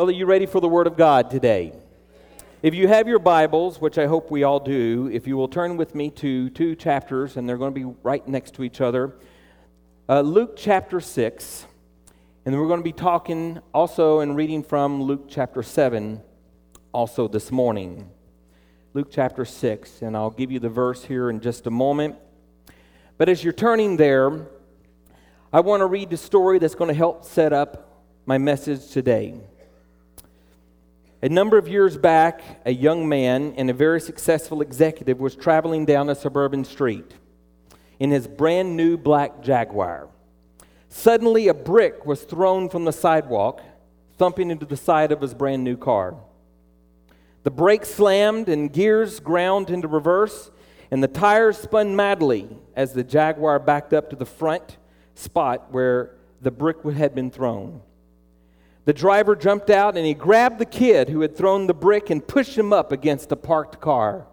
Well, are you ready for the Word of God today? If you have your Bibles, which I hope we all do, if you will turn with me to two chapters, and they're going to be right next to each other uh, Luke chapter 6, and we're going to be talking also and reading from Luke chapter 7 also this morning. Luke chapter 6, and I'll give you the verse here in just a moment. But as you're turning there, I want to read the story that's going to help set up my message today. A number of years back, a young man and a very successful executive was traveling down a suburban street in his brand new black Jaguar. Suddenly, a brick was thrown from the sidewalk, thumping into the side of his brand new car. The brakes slammed and gears ground into reverse, and the tires spun madly as the Jaguar backed up to the front spot where the brick had been thrown. The driver jumped out and he grabbed the kid who had thrown the brick and pushed him up against a parked car.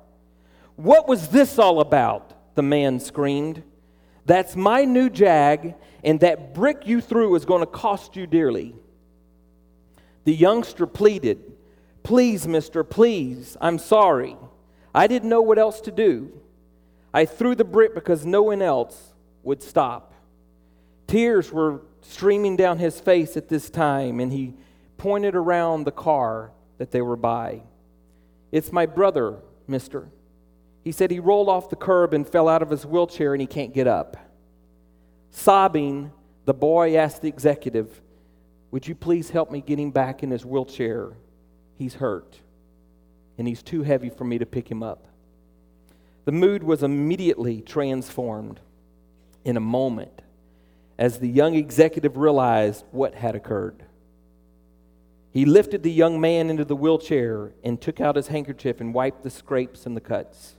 What was this all about? The man screamed. That's my new Jag, and that brick you threw is going to cost you dearly. The youngster pleaded, Please, mister, please, I'm sorry. I didn't know what else to do. I threw the brick because no one else would stop. Tears were streaming down his face at this time, and he pointed around the car that they were by. It's my brother, mister. He said he rolled off the curb and fell out of his wheelchair and he can't get up. Sobbing, the boy asked the executive, Would you please help me get him back in his wheelchair? He's hurt, and he's too heavy for me to pick him up. The mood was immediately transformed in a moment as the young executive realized what had occurred. He lifted the young man into the wheelchair and took out his handkerchief and wiped the scrapes and the cuts.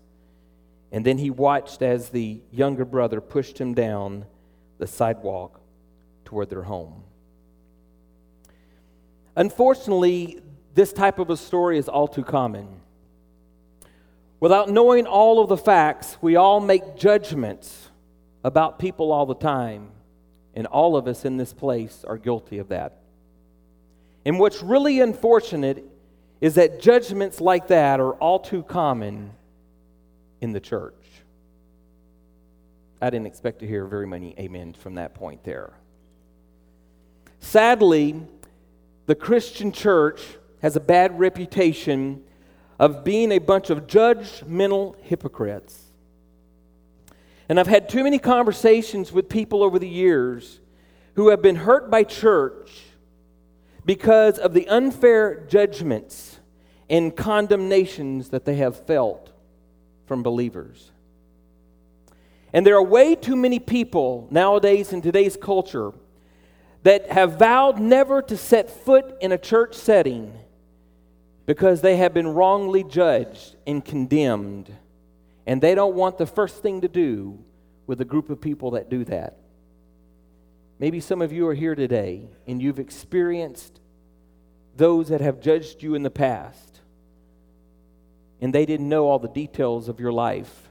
And then he watched as the younger brother pushed him down the sidewalk toward their home. Unfortunately, this type of a story is all too common. Without knowing all of the facts, we all make judgments about people all the time. And all of us in this place are guilty of that. And what's really unfortunate is that judgments like that are all too common in the church. I didn't expect to hear very many amens from that point there. Sadly, the Christian church has a bad reputation of being a bunch of judgmental hypocrites. And I've had too many conversations with people over the years who have been hurt by church because of the unfair judgments and condemnations that they have felt from believers. And there are way too many people nowadays in today's culture that have vowed never to set foot in a church setting because they have been wrongly judged and condemned and they don't want the first thing to do with a group of people that do that. Maybe some of you are here today and you've experienced those that have judged you in the past and they didn't know all the details of your life.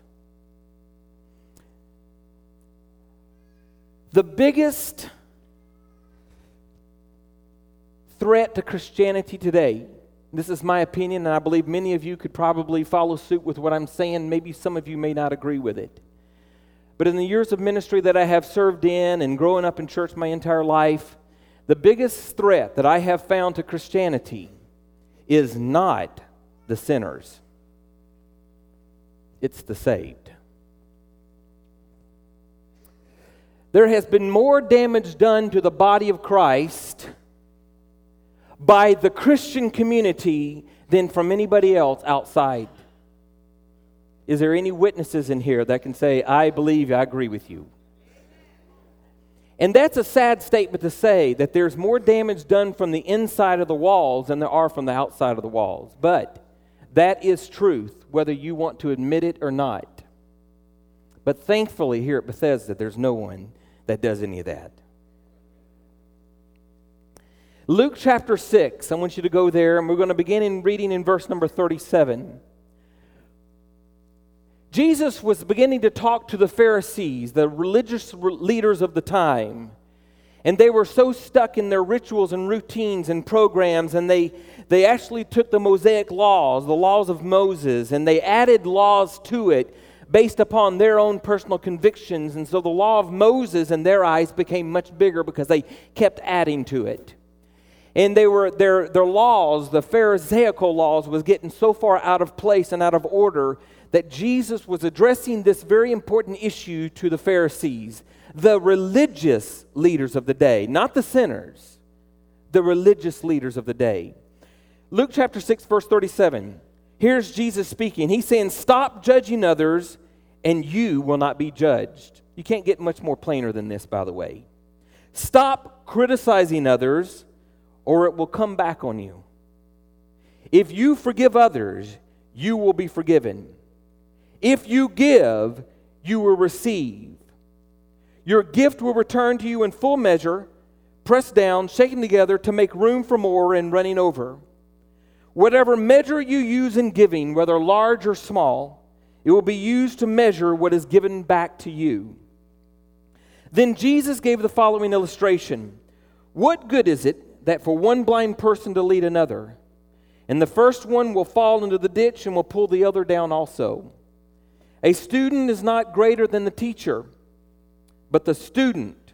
The biggest threat to Christianity today this is my opinion, and I believe many of you could probably follow suit with what I'm saying. Maybe some of you may not agree with it. But in the years of ministry that I have served in and growing up in church my entire life, the biggest threat that I have found to Christianity is not the sinners, it's the saved. There has been more damage done to the body of Christ by the Christian community than from anybody else outside. Is there any witnesses in here that can say, I believe, I agree with you? And that's a sad statement to say that there's more damage done from the inside of the walls than there are from the outside of the walls. But that is truth, whether you want to admit it or not. But thankfully, here at Bethesda, there's no one that does any of that. Luke chapter 6, I want you to go there, and we're going to begin in reading in verse number 37. Jesus was beginning to talk to the Pharisees, the religious leaders of the time, And they were so stuck in their rituals and routines and programs, and they, they actually took the Mosaic laws, the laws of Moses, and they added laws to it based upon their own personal convictions. And so the law of Moses in their eyes became much bigger because they kept adding to it. And they were their, their laws, the Pharisaical laws, was getting so far out of place and out of order that Jesus was addressing this very important issue to the Pharisees, the religious leaders of the day, not the sinners, the religious leaders of the day. Luke chapter 6, verse 37. Here's Jesus speaking. He's saying, Stop judging others, and you will not be judged. You can't get much more plainer than this, by the way. Stop criticizing others, or it will come back on you. If you forgive others, you will be forgiven. If you give, you will receive. Your gift will return to you in full measure, pressed down, shaken together to make room for more and running over. Whatever measure you use in giving, whether large or small, it will be used to measure what is given back to you. Then Jesus gave the following illustration What good is it that for one blind person to lead another? And the first one will fall into the ditch and will pull the other down also. A student is not greater than the teacher, but the student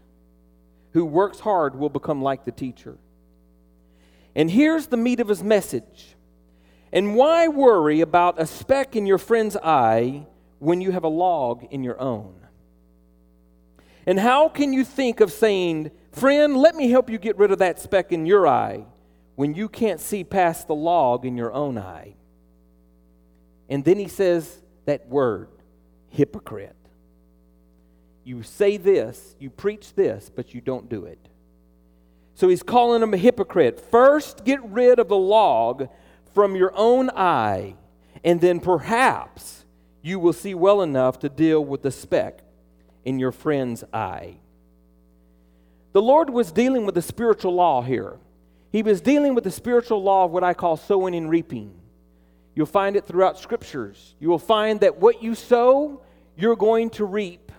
who works hard will become like the teacher. And here's the meat of his message. And why worry about a speck in your friend's eye when you have a log in your own? And how can you think of saying, Friend, let me help you get rid of that speck in your eye when you can't see past the log in your own eye? And then he says that word, hypocrite. You say this, you preach this, but you don't do it. So he's calling him a hypocrite. First, get rid of the log from your own eye, and then perhaps you will see well enough to deal with the speck in your friend's eye. The Lord was dealing with the spiritual law here. He was dealing with the spiritual law of what I call sowing and reaping. You'll find it throughout scriptures. You will find that what you sow, you're going to reap.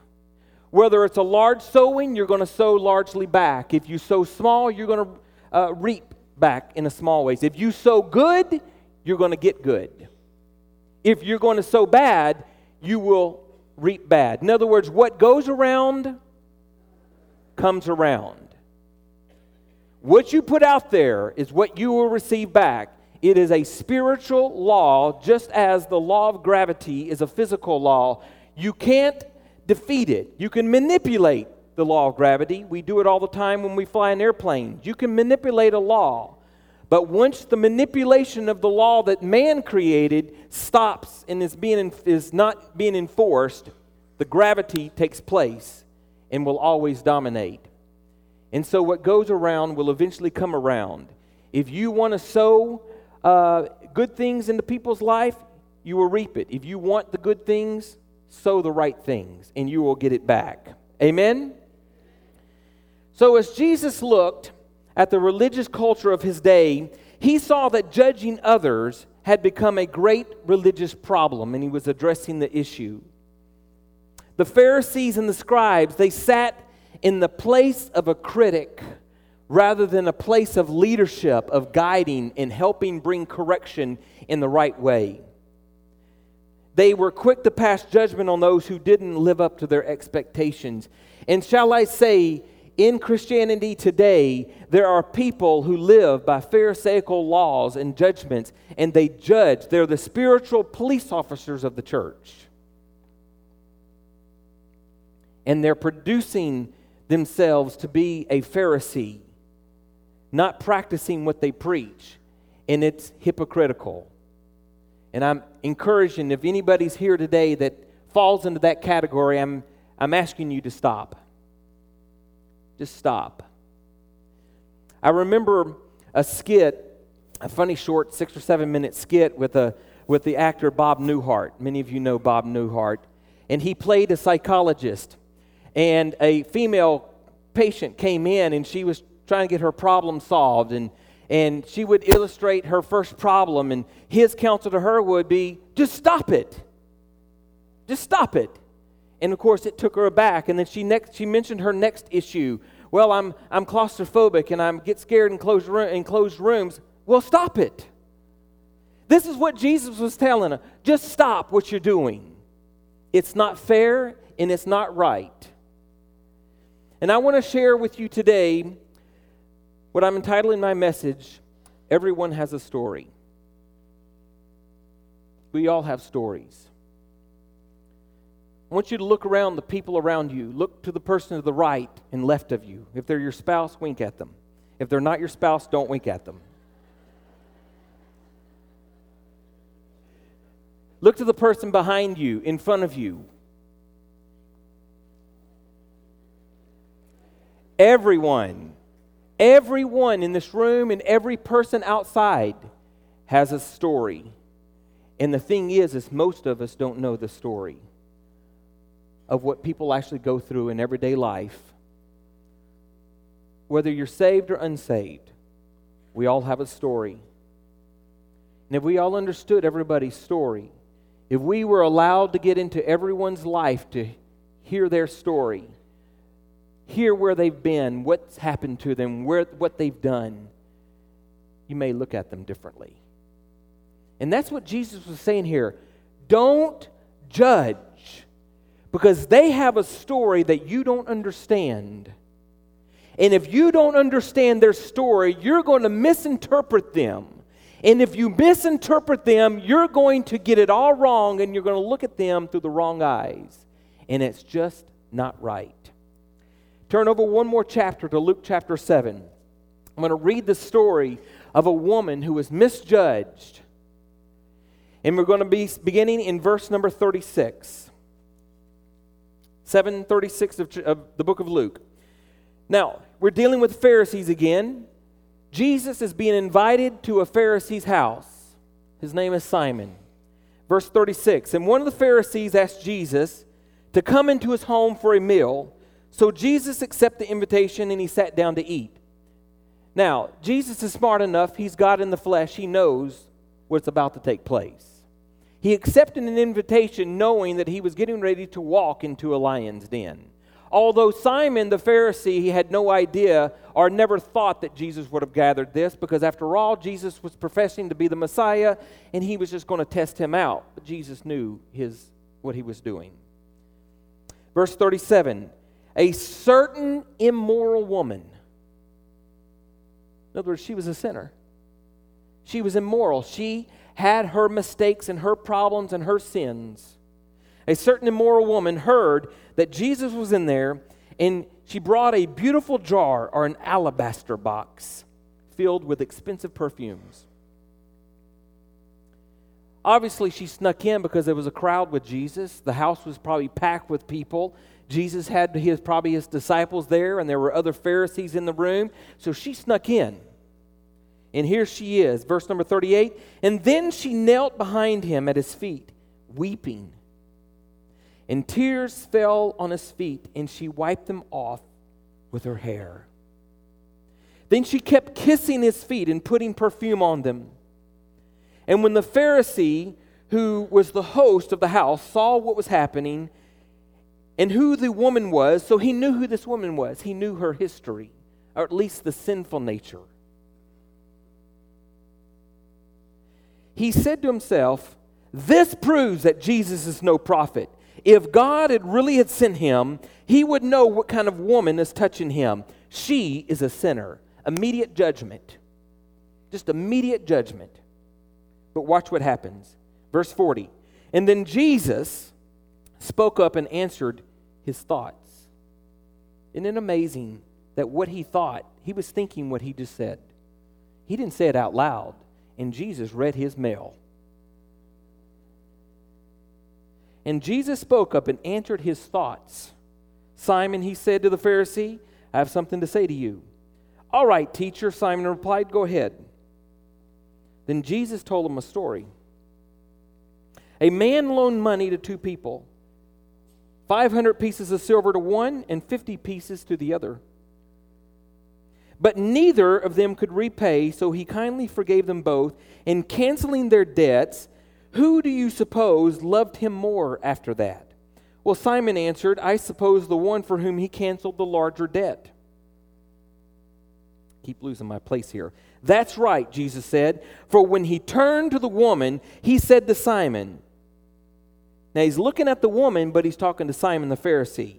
Whether it's a large sowing, you're going to sow largely back. If you sow small, you're going to uh, reap back in a small ways. If you sow good, you're going to get good. If you're going to sow bad, you will reap bad. In other words, what goes around comes around. What you put out there is what you will receive back. It is a spiritual law, just as the law of gravity is a physical law. You can't defeat it. You can manipulate the law of gravity. We do it all the time when we fly an airplane. You can manipulate a law. But once the manipulation of the law that man created stops and is, being, is not being enforced, the gravity takes place and will always dominate. And so what goes around will eventually come around. If you want to sow uh, good things into people's life, you will reap it. If you want the good things, sow the right things, and you will get it back. Amen? So, as Jesus looked at the religious culture of his day, he saw that judging others had become a great religious problem, and he was addressing the issue. The Pharisees and the scribes, they sat in the place of a critic rather than a place of leadership, of guiding and helping bring correction in the right way. They were quick to pass judgment on those who didn't live up to their expectations. And shall I say, in Christianity today, there are people who live by Pharisaical laws and judgments, and they judge. They're the spiritual police officers of the church. And they're producing themselves to be a Pharisee, not practicing what they preach, and it's hypocritical. And I'm encouraging if anybody's here today that falls into that category, I'm, I'm asking you to stop. Just stop. I remember a skit, a funny short six or seven minute skit with, a, with the actor Bob Newhart. Many of you know Bob Newhart. And he played a psychologist. And a female patient came in and she was trying to get her problem solved. And and she would illustrate her first problem, and his counsel to her would be just stop it. Just stop it. And of course, it took her aback. And then she, next, she mentioned her next issue well, I'm, I'm claustrophobic and I get scared in closed, room, in closed rooms. Well, stop it. This is what Jesus was telling her Just stop what you're doing. It's not fair and it's not right. And I want to share with you today what I'm entitling my message Everyone Has a Story. We all have stories. I want you to look around the people around you. Look to the person to the right and left of you. If they're your spouse, wink at them. If they're not your spouse, don't wink at them. Look to the person behind you, in front of you. Everyone, everyone in this room and every person outside has a story. And the thing is, is most of us don't know the story of what people actually go through in everyday life. Whether you're saved or unsaved, we all have a story. And if we all understood everybody's story, if we were allowed to get into everyone's life to hear their story, hear where they've been, what's happened to them, where, what they've done, you may look at them differently. And that's what Jesus was saying here. Don't judge because they have a story that you don't understand. And if you don't understand their story, you're going to misinterpret them. And if you misinterpret them, you're going to get it all wrong and you're going to look at them through the wrong eyes. And it's just not right. Turn over one more chapter to Luke chapter 7. I'm going to read the story of a woman who was misjudged. And we're going to be beginning in verse number 36. 736 of, of the book of Luke. Now, we're dealing with Pharisees again. Jesus is being invited to a Pharisee's house. His name is Simon. Verse 36 And one of the Pharisees asked Jesus to come into his home for a meal. So Jesus accepted the invitation and he sat down to eat. Now, Jesus is smart enough, he's God in the flesh, he knows what's about to take place. He accepted an invitation knowing that he was getting ready to walk into a lion's den. Although Simon the Pharisee he had no idea or never thought that Jesus would have gathered this, because after all, Jesus was professing to be the Messiah and he was just going to test him out. But Jesus knew his, what he was doing. Verse 37 A certain immoral woman, in other words, she was a sinner. She was immoral. She had her mistakes and her problems and her sins a certain immoral woman heard that Jesus was in there, and she brought a beautiful jar or an alabaster box filled with expensive perfumes. Obviously, she snuck in because there was a crowd with Jesus. The house was probably packed with people. Jesus had his, probably his disciples there, and there were other Pharisees in the room. So she snuck in. And here she is, verse number 38. And then she knelt behind him at his feet, weeping and tears fell on his feet, and she wiped them off with her hair. Then she kept kissing his feet and putting perfume on them. And when the Pharisee, who was the host of the house, saw what was happening and who the woman was, so he knew who this woman was. He knew her history, or at least the sinful nature. He said to himself, This proves that Jesus is no prophet. If God had really had sent him, he would know what kind of woman is touching him. She is a sinner. Immediate judgment. Just immediate judgment. But watch what happens. Verse 40. And then Jesus spoke up and answered his thoughts. Isn't it amazing that what he thought, he was thinking what he just said? He didn't say it out loud, and Jesus read his mail. And Jesus spoke up and answered his thoughts. Simon, he said to the Pharisee, I have something to say to you. All right, teacher, Simon replied, Go ahead. Then Jesus told him a story. A man loaned money to two people 500 pieces of silver to one and 50 pieces to the other. But neither of them could repay, so he kindly forgave them both, and canceling their debts, who do you suppose loved him more after that? Well, Simon answered, I suppose the one for whom he canceled the larger debt. keep losing my place here. That's right, Jesus said. For when he turned to the woman, he said to Simon, Now he's looking at the woman, but he's talking to Simon the Pharisee.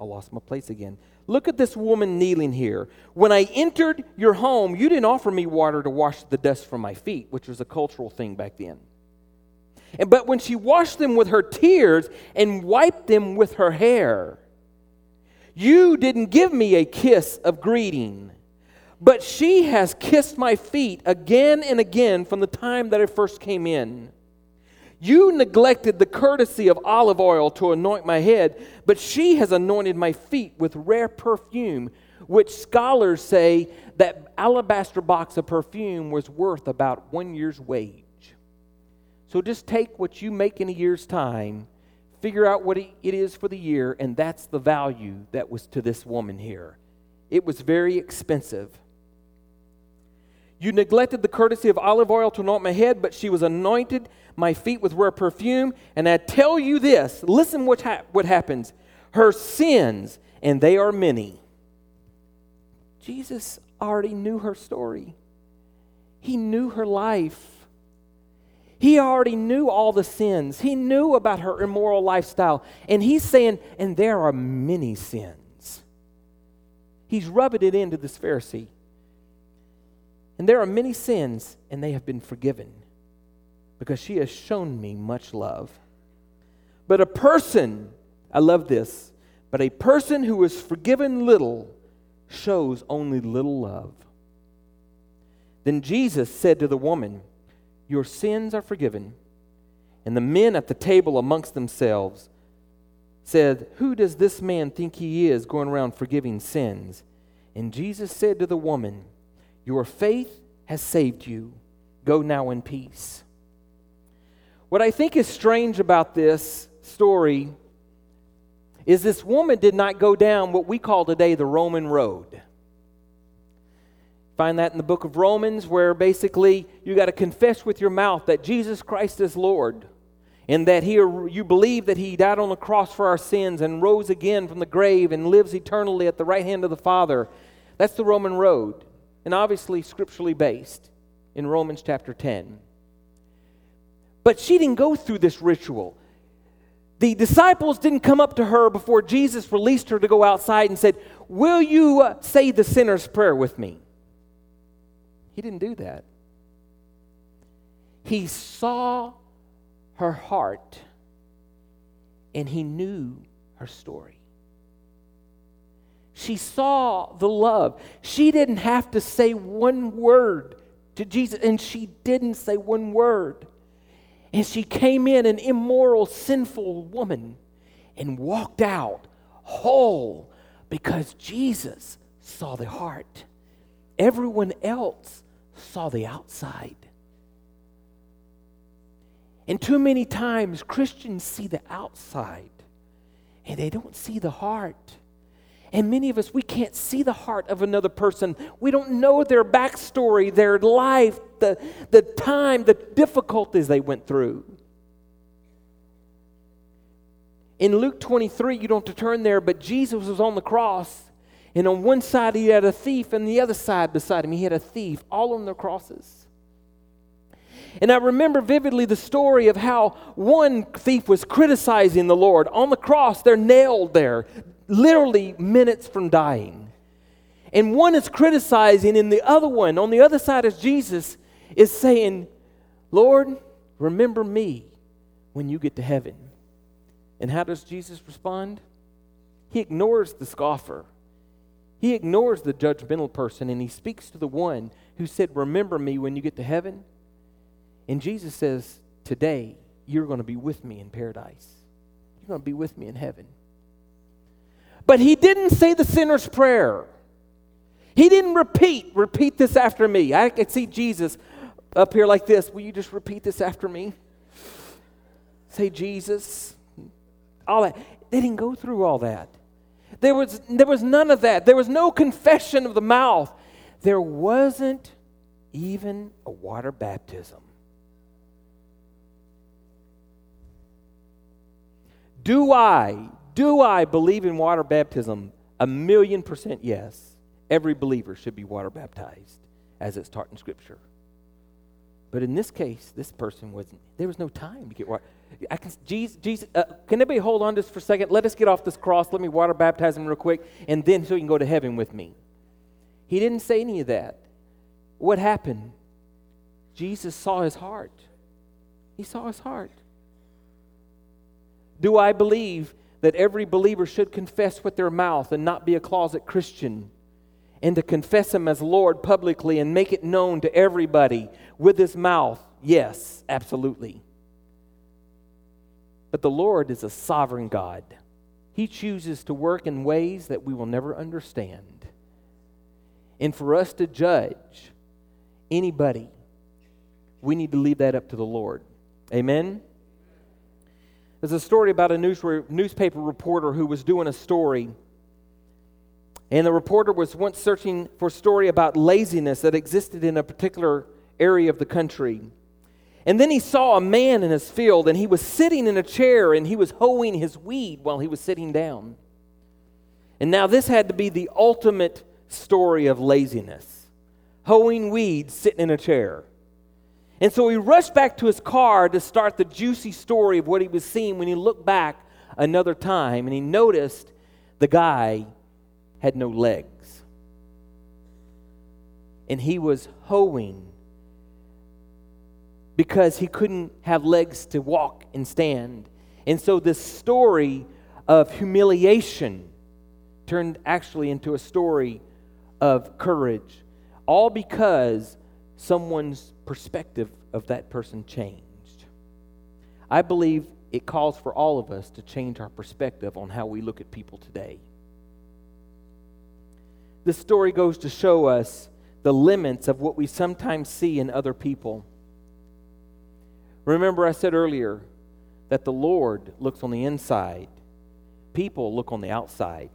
I lost my place again. Look at this woman kneeling here. When I entered your home, you didn't offer me water to wash the dust from my feet, which was a cultural thing back then. And, but when she washed them with her tears and wiped them with her hair, you didn't give me a kiss of greeting, but she has kissed my feet again and again from the time that I first came in. You neglected the courtesy of olive oil to anoint my head, but she has anointed my feet with rare perfume, which scholars say that alabaster box of perfume was worth about one year's wage. So just take what you make in a year's time, figure out what it is for the year, and that's the value that was to this woman here. It was very expensive. You neglected the courtesy of olive oil to anoint my head, but she was anointed my feet with rare perfume. And I tell you this listen what, ha- what happens. Her sins, and they are many. Jesus already knew her story, he knew her life. He already knew all the sins. He knew about her immoral lifestyle. And he's saying, and there are many sins. He's rubbing it into this Pharisee. And there are many sins, and they have been forgiven because she has shown me much love. But a person, I love this, but a person who is forgiven little shows only little love. Then Jesus said to the woman, Your sins are forgiven. And the men at the table amongst themselves said, Who does this man think he is going around forgiving sins? And Jesus said to the woman, your faith has saved you. Go now in peace. What I think is strange about this story is this woman did not go down what we call today the Roman road. Find that in the book of Romans, where basically you got to confess with your mouth that Jesus Christ is Lord and that he, you believe that he died on the cross for our sins and rose again from the grave and lives eternally at the right hand of the Father. That's the Roman road and obviously scripturally based in Romans chapter 10. But she didn't go through this ritual. The disciples didn't come up to her before Jesus released her to go outside and said, Will you uh, say the sinner's prayer with me? He didn't do that. He saw her heart and he knew her story. She saw the love. She didn't have to say one word to Jesus, and she didn't say one word. And she came in, an immoral, sinful woman, and walked out whole because Jesus saw the heart. Everyone else saw the outside. And too many times, Christians see the outside and they don't see the heart. And many of us, we can't see the heart of another person. We don't know their backstory, their life, the, the time, the difficulties they went through. In Luke 23, you don't have to turn there, but Jesus was on the cross. And on one side, he had a thief, and the other side beside him, he had a thief, all on their crosses. And I remember vividly the story of how one thief was criticizing the Lord. On the cross, they're nailed there, literally minutes from dying. And one is criticizing, and the other one, on the other side is Jesus, is saying, Lord, remember me when you get to heaven. And how does Jesus respond? He ignores the scoffer. He ignores the judgmental person and he speaks to the one who said, Remember me when you get to heaven. And Jesus says, Today, you're going to be with me in paradise. You're going to be with me in heaven. But he didn't say the sinner's prayer. He didn't repeat, repeat this after me. I could see Jesus up here like this. Will you just repeat this after me? Say, Jesus. All that. They didn't go through all that. There was, there was none of that. There was no confession of the mouth. There wasn't even a water baptism. Do I do I believe in water baptism? a million percent yes. Every believer should be water baptized as it's taught in Scripture. But in this case, this person wasn't, there was no time to get water. I can, Jesus, Jesus uh, can anybody hold on this for a second? Let us get off this cross. Let me water baptize him real quick, and then so he can go to heaven with me. He didn't say any of that. What happened? Jesus saw his heart. He saw his heart. Do I believe that every believer should confess with their mouth and not be a closet Christian? And to confess him as Lord publicly and make it known to everybody with his mouth? Yes, absolutely. But the Lord is a sovereign God. He chooses to work in ways that we will never understand. And for us to judge anybody, we need to leave that up to the Lord. Amen? There's a story about a news, newspaper reporter who was doing a story. And the reporter was once searching for a story about laziness that existed in a particular area of the country. And then he saw a man in his field, and he was sitting in a chair and he was hoeing his weed while he was sitting down. And now, this had to be the ultimate story of laziness hoeing weeds sitting in a chair. And so he rushed back to his car to start the juicy story of what he was seeing when he looked back another time and he noticed the guy had no legs. And he was hoeing because he couldn't have legs to walk and stand. And so this story of humiliation turned actually into a story of courage, all because someone's perspective of that person changed. I believe it calls for all of us to change our perspective on how we look at people today. This story goes to show us the limits of what we sometimes see in other people. Remember, I said earlier that the Lord looks on the inside, people look on the outside.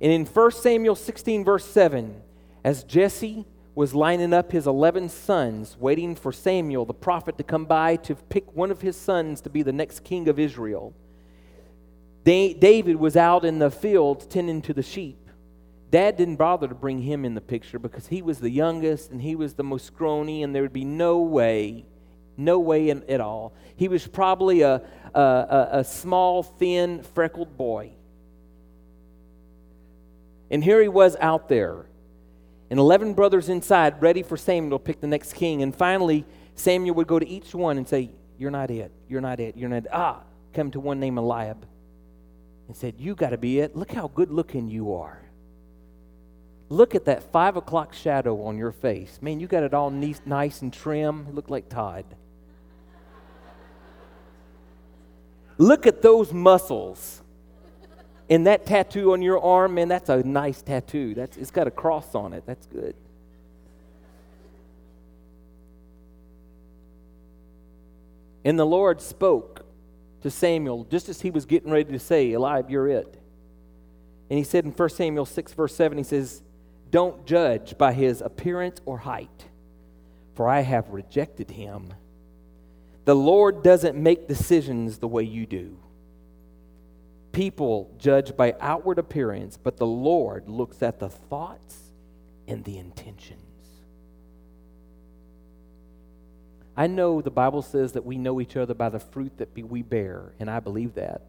And in 1 Samuel 16, verse 7, as Jesse was lining up his 11 sons, waiting for Samuel, the prophet, to come by to pick one of his sons to be the next king of Israel, David was out in the fields tending to the sheep. Dad didn't bother to bring him in the picture because he was the youngest and he was the most scrawny, and there would be no way no way in, at all. He was probably a, a, a, a small, thin, freckled boy. And here he was out there, and 11 brothers inside, ready for Samuel to pick the next king. And finally, Samuel would go to each one and say, You're not it. You're not it. You're not it. Ah, come to one named Eliab and said, You got to be it. Look how good looking you are. Look at that five o'clock shadow on your face. Man, you got it all nice, nice and trim. Look like Todd. Look at those muscles. And that tattoo on your arm, man, that's a nice tattoo. That's, it's got a cross on it. That's good. And the Lord spoke to Samuel just as he was getting ready to say, Eliab, you're it. And he said in 1 Samuel 6, verse 7, he says, Don't judge by his appearance or height, for I have rejected him. The Lord doesn't make decisions the way you do. People judge by outward appearance, but the Lord looks at the thoughts and the intentions. I know the Bible says that we know each other by the fruit that we bear, and I believe that.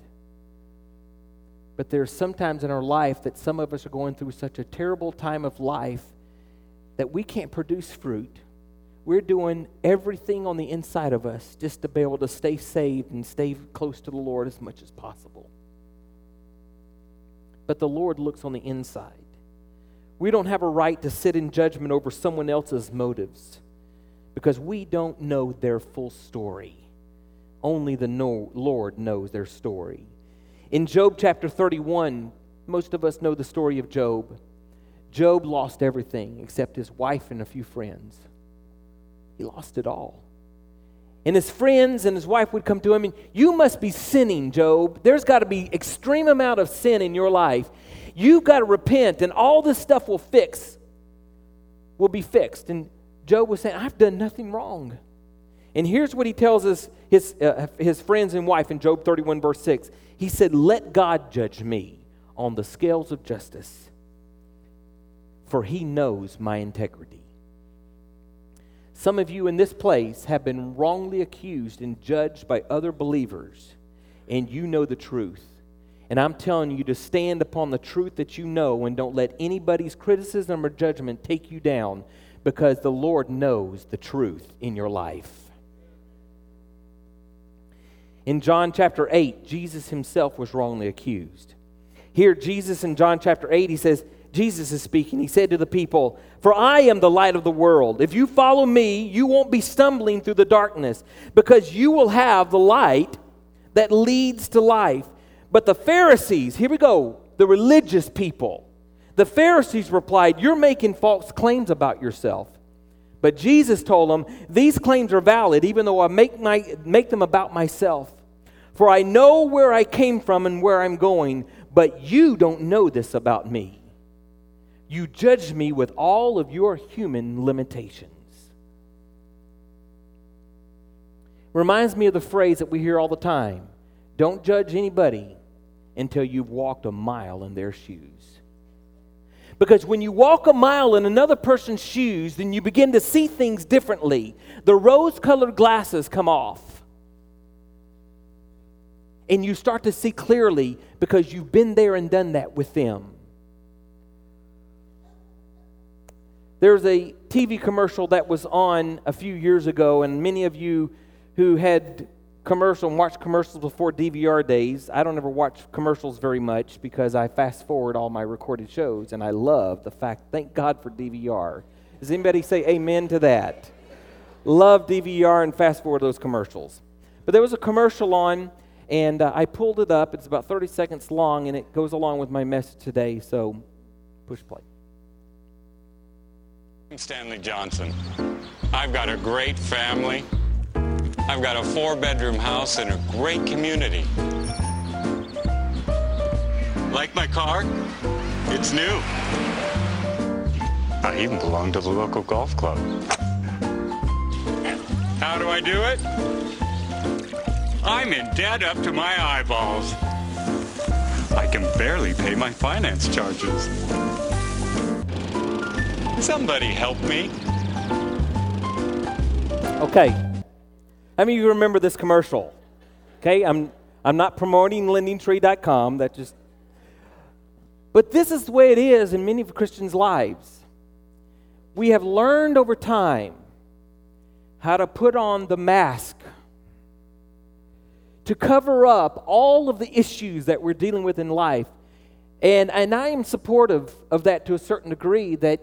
But there's sometimes in our life that some of us are going through such a terrible time of life that we can't produce fruit we're doing everything on the inside of us just to be able to stay saved and stay close to the Lord as much as possible. But the Lord looks on the inside. We don't have a right to sit in judgment over someone else's motives because we don't know their full story. Only the Lord knows their story. In Job chapter 31, most of us know the story of Job. Job lost everything except his wife and a few friends. He lost it all. And his friends and his wife would come to him and, You must be sinning, Job. There's got to be extreme amount of sin in your life. You've got to repent, and all this stuff will fix, will be fixed. And Job was saying, I've done nothing wrong. And here's what he tells us his, uh, his friends and wife in Job 31, verse 6. He said, Let God judge me on the scales of justice, for he knows my integrity. Some of you in this place have been wrongly accused and judged by other believers, and you know the truth. And I'm telling you to stand upon the truth that you know and don't let anybody's criticism or judgment take you down because the Lord knows the truth in your life. In John chapter 8, Jesus himself was wrongly accused. Here, Jesus in John chapter 8, he says, Jesus is speaking. He said to the people, For I am the light of the world. If you follow me, you won't be stumbling through the darkness, because you will have the light that leads to life. But the Pharisees, here we go, the religious people, the Pharisees replied, You're making false claims about yourself. But Jesus told them, These claims are valid, even though I make, my, make them about myself. For I know where I came from and where I'm going, but you don't know this about me. You judge me with all of your human limitations. Reminds me of the phrase that we hear all the time don't judge anybody until you've walked a mile in their shoes. Because when you walk a mile in another person's shoes, then you begin to see things differently. The rose colored glasses come off. And you start to see clearly because you've been there and done that with them. There's a TV commercial that was on a few years ago, and many of you who had commercial and watched commercials before DVR days. I don't ever watch commercials very much because I fast forward all my recorded shows, and I love the fact, thank God for DVR. Does anybody say amen to that? Love DVR and fast forward those commercials. But there was a commercial on, and uh, I pulled it up. It's about 30 seconds long, and it goes along with my message today, so push play. I'm Stanley Johnson. I've got a great family. I've got a four bedroom house in a great community. Like my car? It's new. I even belong to the local golf club. How do I do it? I'm in debt up to my eyeballs. I can barely pay my finance charges. Somebody help me. Okay. How many of you remember this commercial? Okay, I'm, I'm not promoting lendingtree.com. That just. But this is the way it is in many of Christians' lives. We have learned over time how to put on the mask to cover up all of the issues that we're dealing with in life. And, and I am supportive of that to a certain degree that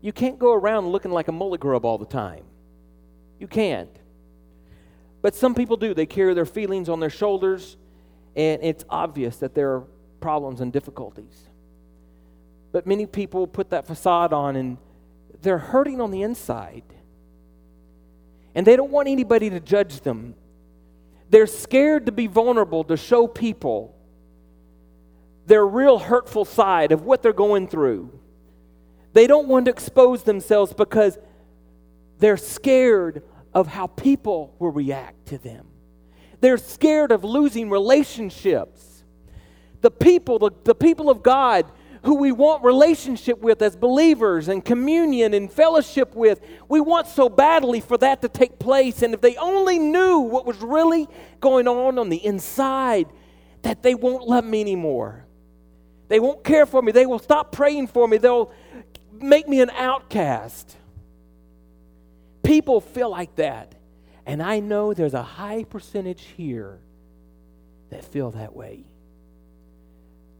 you can't go around looking like a mully grub all the time. You can't. But some people do. They carry their feelings on their shoulders, and it's obvious that there are problems and difficulties. But many people put that facade on and they're hurting on the inside. And they don't want anybody to judge them. They're scared to be vulnerable, to show people their real hurtful side of what they're going through. They don't want to expose themselves because they're scared of how people will react to them. They're scared of losing relationships. The people, the, the people of God who we want relationship with as believers and communion and fellowship with, we want so badly for that to take place. And if they only knew what was really going on on the inside, that they won't love me anymore. They won't care for me. They will stop praying for me. They'll make me an outcast. People feel like that. And I know there's a high percentage here that feel that way.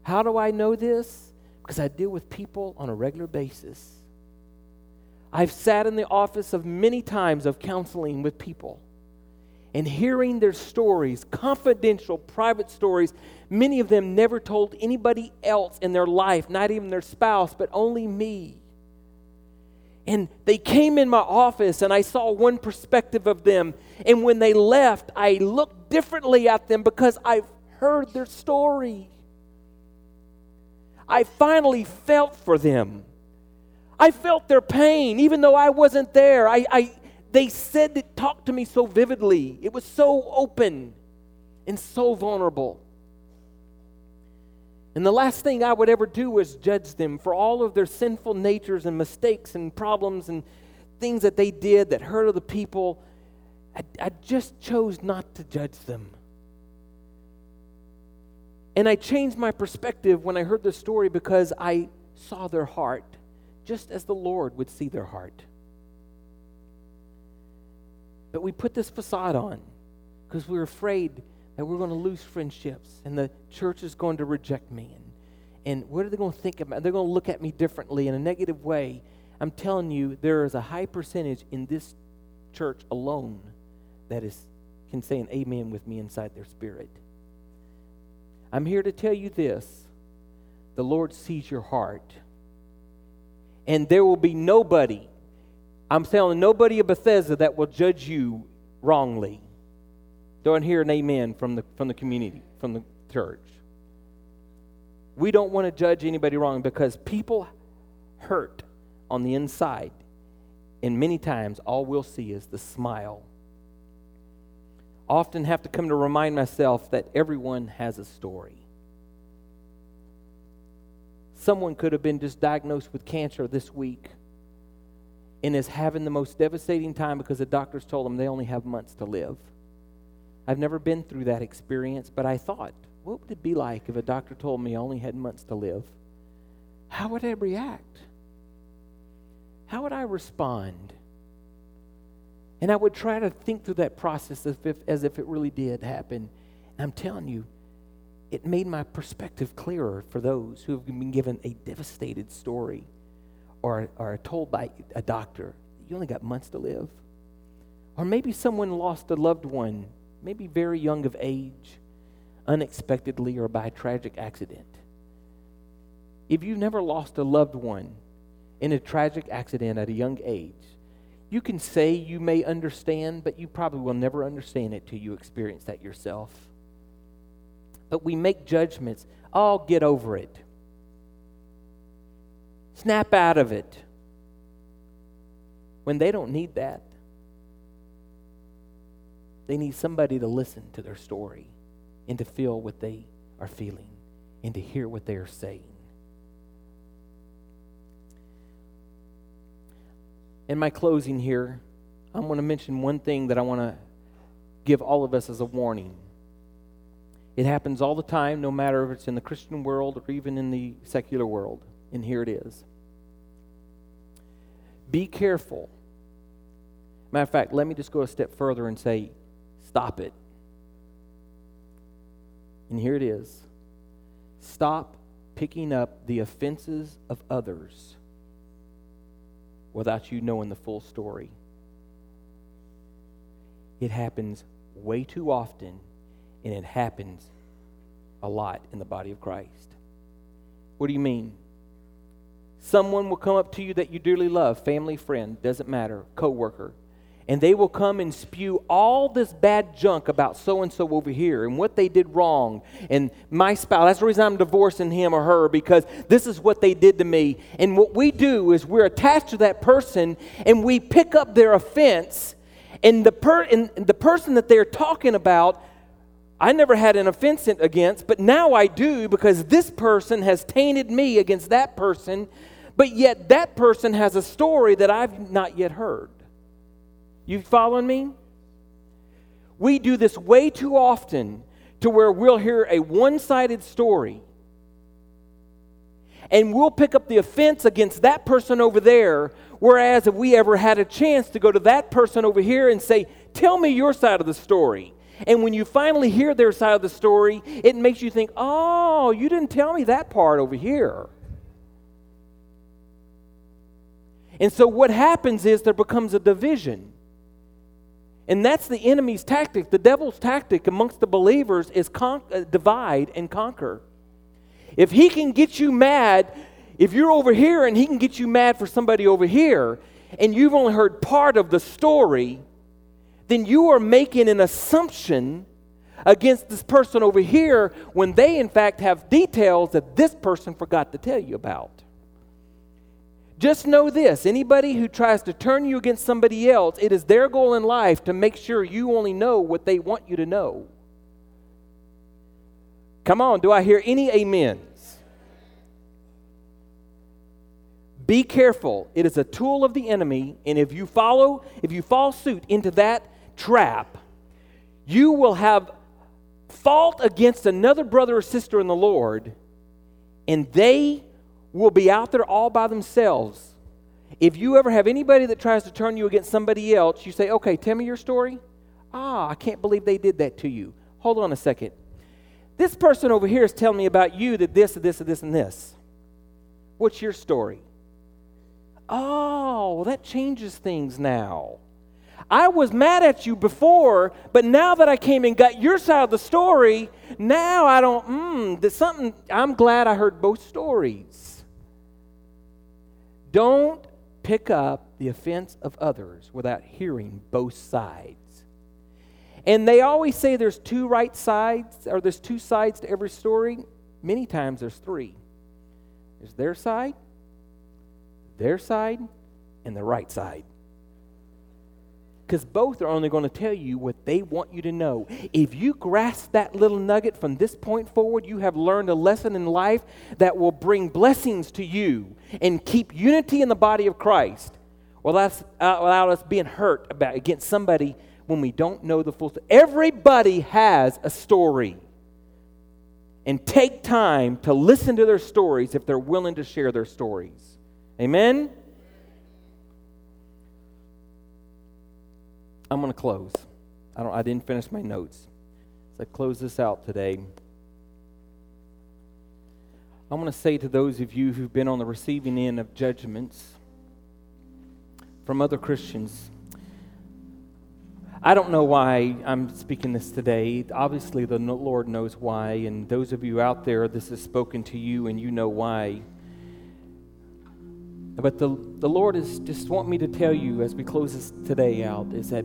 How do I know this? Because I deal with people on a regular basis. I've sat in the office of many times of counseling with people and hearing their stories, confidential, private stories, many of them never told anybody else in their life, not even their spouse, but only me. And they came in my office, and I saw one perspective of them. And when they left, I looked differently at them because I've heard their story. I finally felt for them. I felt their pain, even though I wasn't there. I, I, they said it, talked to me so vividly. It was so open and so vulnerable. And the last thing I would ever do was judge them for all of their sinful natures and mistakes and problems and things that they did that hurt other people. I, I just chose not to judge them. And I changed my perspective when I heard the story because I saw their heart just as the Lord would see their heart. But we put this facade on because we're afraid that we're going to lose friendships and the church is going to reject me. And, and what are they going to think about? They're going to look at me differently in a negative way. I'm telling you, there is a high percentage in this church alone that is can say an amen with me inside their spirit. I'm here to tell you this the Lord sees your heart. And there will be nobody, I'm telling nobody of Bethesda that will judge you wrongly. Don't hear an amen from the, from the community, from the church. We don't want to judge anybody wrong because people hurt on the inside. And many times, all we'll see is the smile. Often have to come to remind myself that everyone has a story. Someone could have been just diagnosed with cancer this week and is having the most devastating time because the doctors told them they only have months to live. I've never been through that experience, but I thought, what would it be like if a doctor told me I only had months to live? How would I react? How would I respond? And I would try to think through that process as if, as if it really did happen. And I'm telling you, it made my perspective clearer for those who have been given a devastated story or, are told by a doctor, you only got months to live. Or maybe someone lost a loved one maybe very young of age, unexpectedly or by tragic accident. If you've never lost a loved one in a tragic accident at a young age, you can say you may understand, but you probably will never understand it till you experience that yourself. But we make judgments. Oh, get over it. Snap out of it. When they don't need that. They need somebody to listen to their story and to feel what they are feeling and to hear what they are saying. In my closing here, I'm going to mention one thing that I want to give all of us as a warning. It happens all the time, no matter if it's in the Christian world or even in the secular world. And here it is Be careful. Matter of fact, let me just go a step further and say Stop it. And here it is stop picking up the offenses of others without you knowing the full story. It happens way too often, and it happens a lot in the body of Christ. What do you mean? Someone will come up to you that you dearly love, family, friend, doesn't matter, coworker, and they will come and spew all this bad junk about so and so over here and what they did wrong. And my spouse, that's the reason I'm divorcing him or her because this is what they did to me. And what we do is we're attached to that person and we pick up their offense. And the, per, and the person that they're talking about, I never had an offense against, but now I do because this person has tainted me against that person. But yet that person has a story that I've not yet heard. You following me? We do this way too often to where we'll hear a one sided story and we'll pick up the offense against that person over there. Whereas if we ever had a chance to go to that person over here and say, Tell me your side of the story. And when you finally hear their side of the story, it makes you think, Oh, you didn't tell me that part over here. And so what happens is there becomes a division. And that's the enemy's tactic. The devil's tactic amongst the believers is con- uh, divide and conquer. If he can get you mad, if you're over here and he can get you mad for somebody over here, and you've only heard part of the story, then you are making an assumption against this person over here when they, in fact, have details that this person forgot to tell you about. Just know this anybody who tries to turn you against somebody else, it is their goal in life to make sure you only know what they want you to know. Come on, do I hear any amens? Be careful. It is a tool of the enemy, and if you follow, if you fall suit into that trap, you will have fault against another brother or sister in the Lord, and they will be out there all by themselves. If you ever have anybody that tries to turn you against somebody else, you say, okay, tell me your story. Ah, I can't believe they did that to you. Hold on a second. This person over here is telling me about you that this, and this, and this, and this. What's your story? Oh, well, that changes things now. I was mad at you before, but now that I came and got your side of the story, now I don't, hmm, something, I'm glad I heard both stories. Don't pick up the offense of others without hearing both sides. And they always say there's two right sides, or there's two sides to every story. Many times there's three there's their side, their side, and the right side. Because both are only going to tell you what they want you to know. If you grasp that little nugget from this point forward, you have learned a lesson in life that will bring blessings to you and keep unity in the body of Christ without, uh, without us being hurt about against somebody when we don't know the full story. Everybody has a story. And take time to listen to their stories if they're willing to share their stories. Amen? I'm going to close. I, don't, I didn't finish my notes. So I close this out today. I'm going to say to those of you who've been on the receiving end of judgments from other Christians, I don't know why I'm speaking this today. Obviously, the Lord knows why, and those of you out there, this is spoken to you, and you know why. But the, the Lord is just want me to tell you as we close this today out is that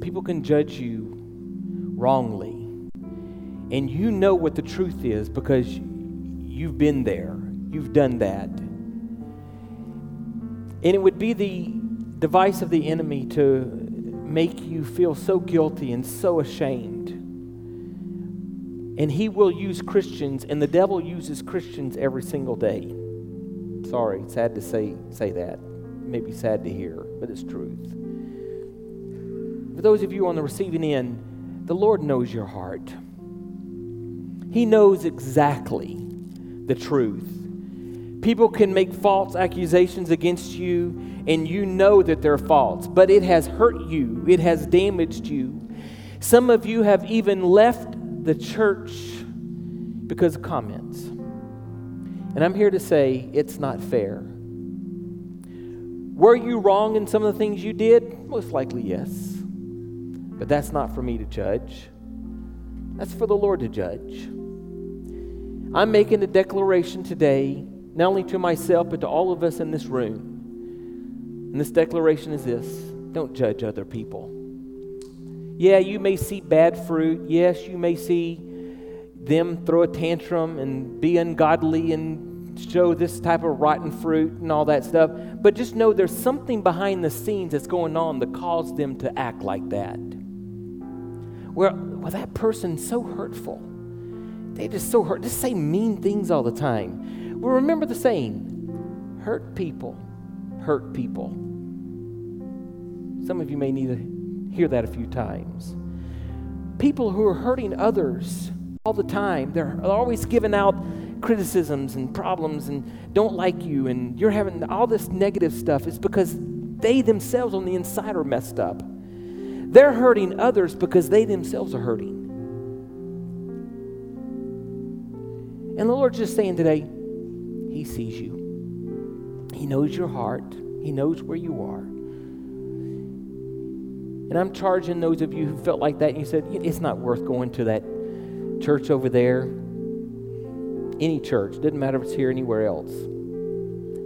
people can judge you wrongly. And you know what the truth is because you've been there, you've done that. And it would be the device of the enemy to make you feel so guilty and so ashamed. And he will use Christians, and the devil uses Christians every single day. Sorry, sad to say, say that. Maybe sad to hear, but it's truth. For those of you on the receiving end, the Lord knows your heart. He knows exactly the truth. People can make false accusations against you and you know that they're false, but it has hurt you, it has damaged you. Some of you have even left the church because of comments. And I'm here to say it's not fair. Were you wrong in some of the things you did? Most likely, yes. But that's not for me to judge. That's for the Lord to judge. I'm making a declaration today, not only to myself, but to all of us in this room and this declaration is this don't judge other people. Yeah, you may see bad fruit. Yes, you may see them throw a tantrum and be ungodly and show this type of rotten fruit and all that stuff. But just know there's something behind the scenes that's going on that caused them to act like that. Where, well, that person's so hurtful. They just so hurt. Just say mean things all the time. Well, remember the saying hurt people hurt people. Some of you may need to hear that a few times. People who are hurting others all the time, they're always giving out criticisms and problems and don't like you, and you're having all this negative stuff. It's because they themselves on the inside are messed up. They're hurting others because they themselves are hurting. And the Lord's just saying today, He sees you. He knows your heart, He knows where you are. And I'm charging those of you who felt like that and you said, it's not worth going to that church over there. Any church, doesn't matter if it's here anywhere else.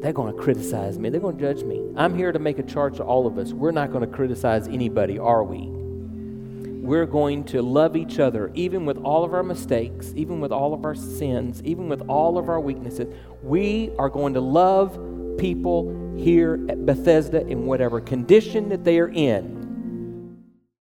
They're going to criticize me. They're going to judge me. I'm here to make a charge to all of us. We're not going to criticize anybody, are we? We're going to love each other, even with all of our mistakes, even with all of our sins, even with all of our weaknesses. We are going to love people here at Bethesda in whatever condition that they are in.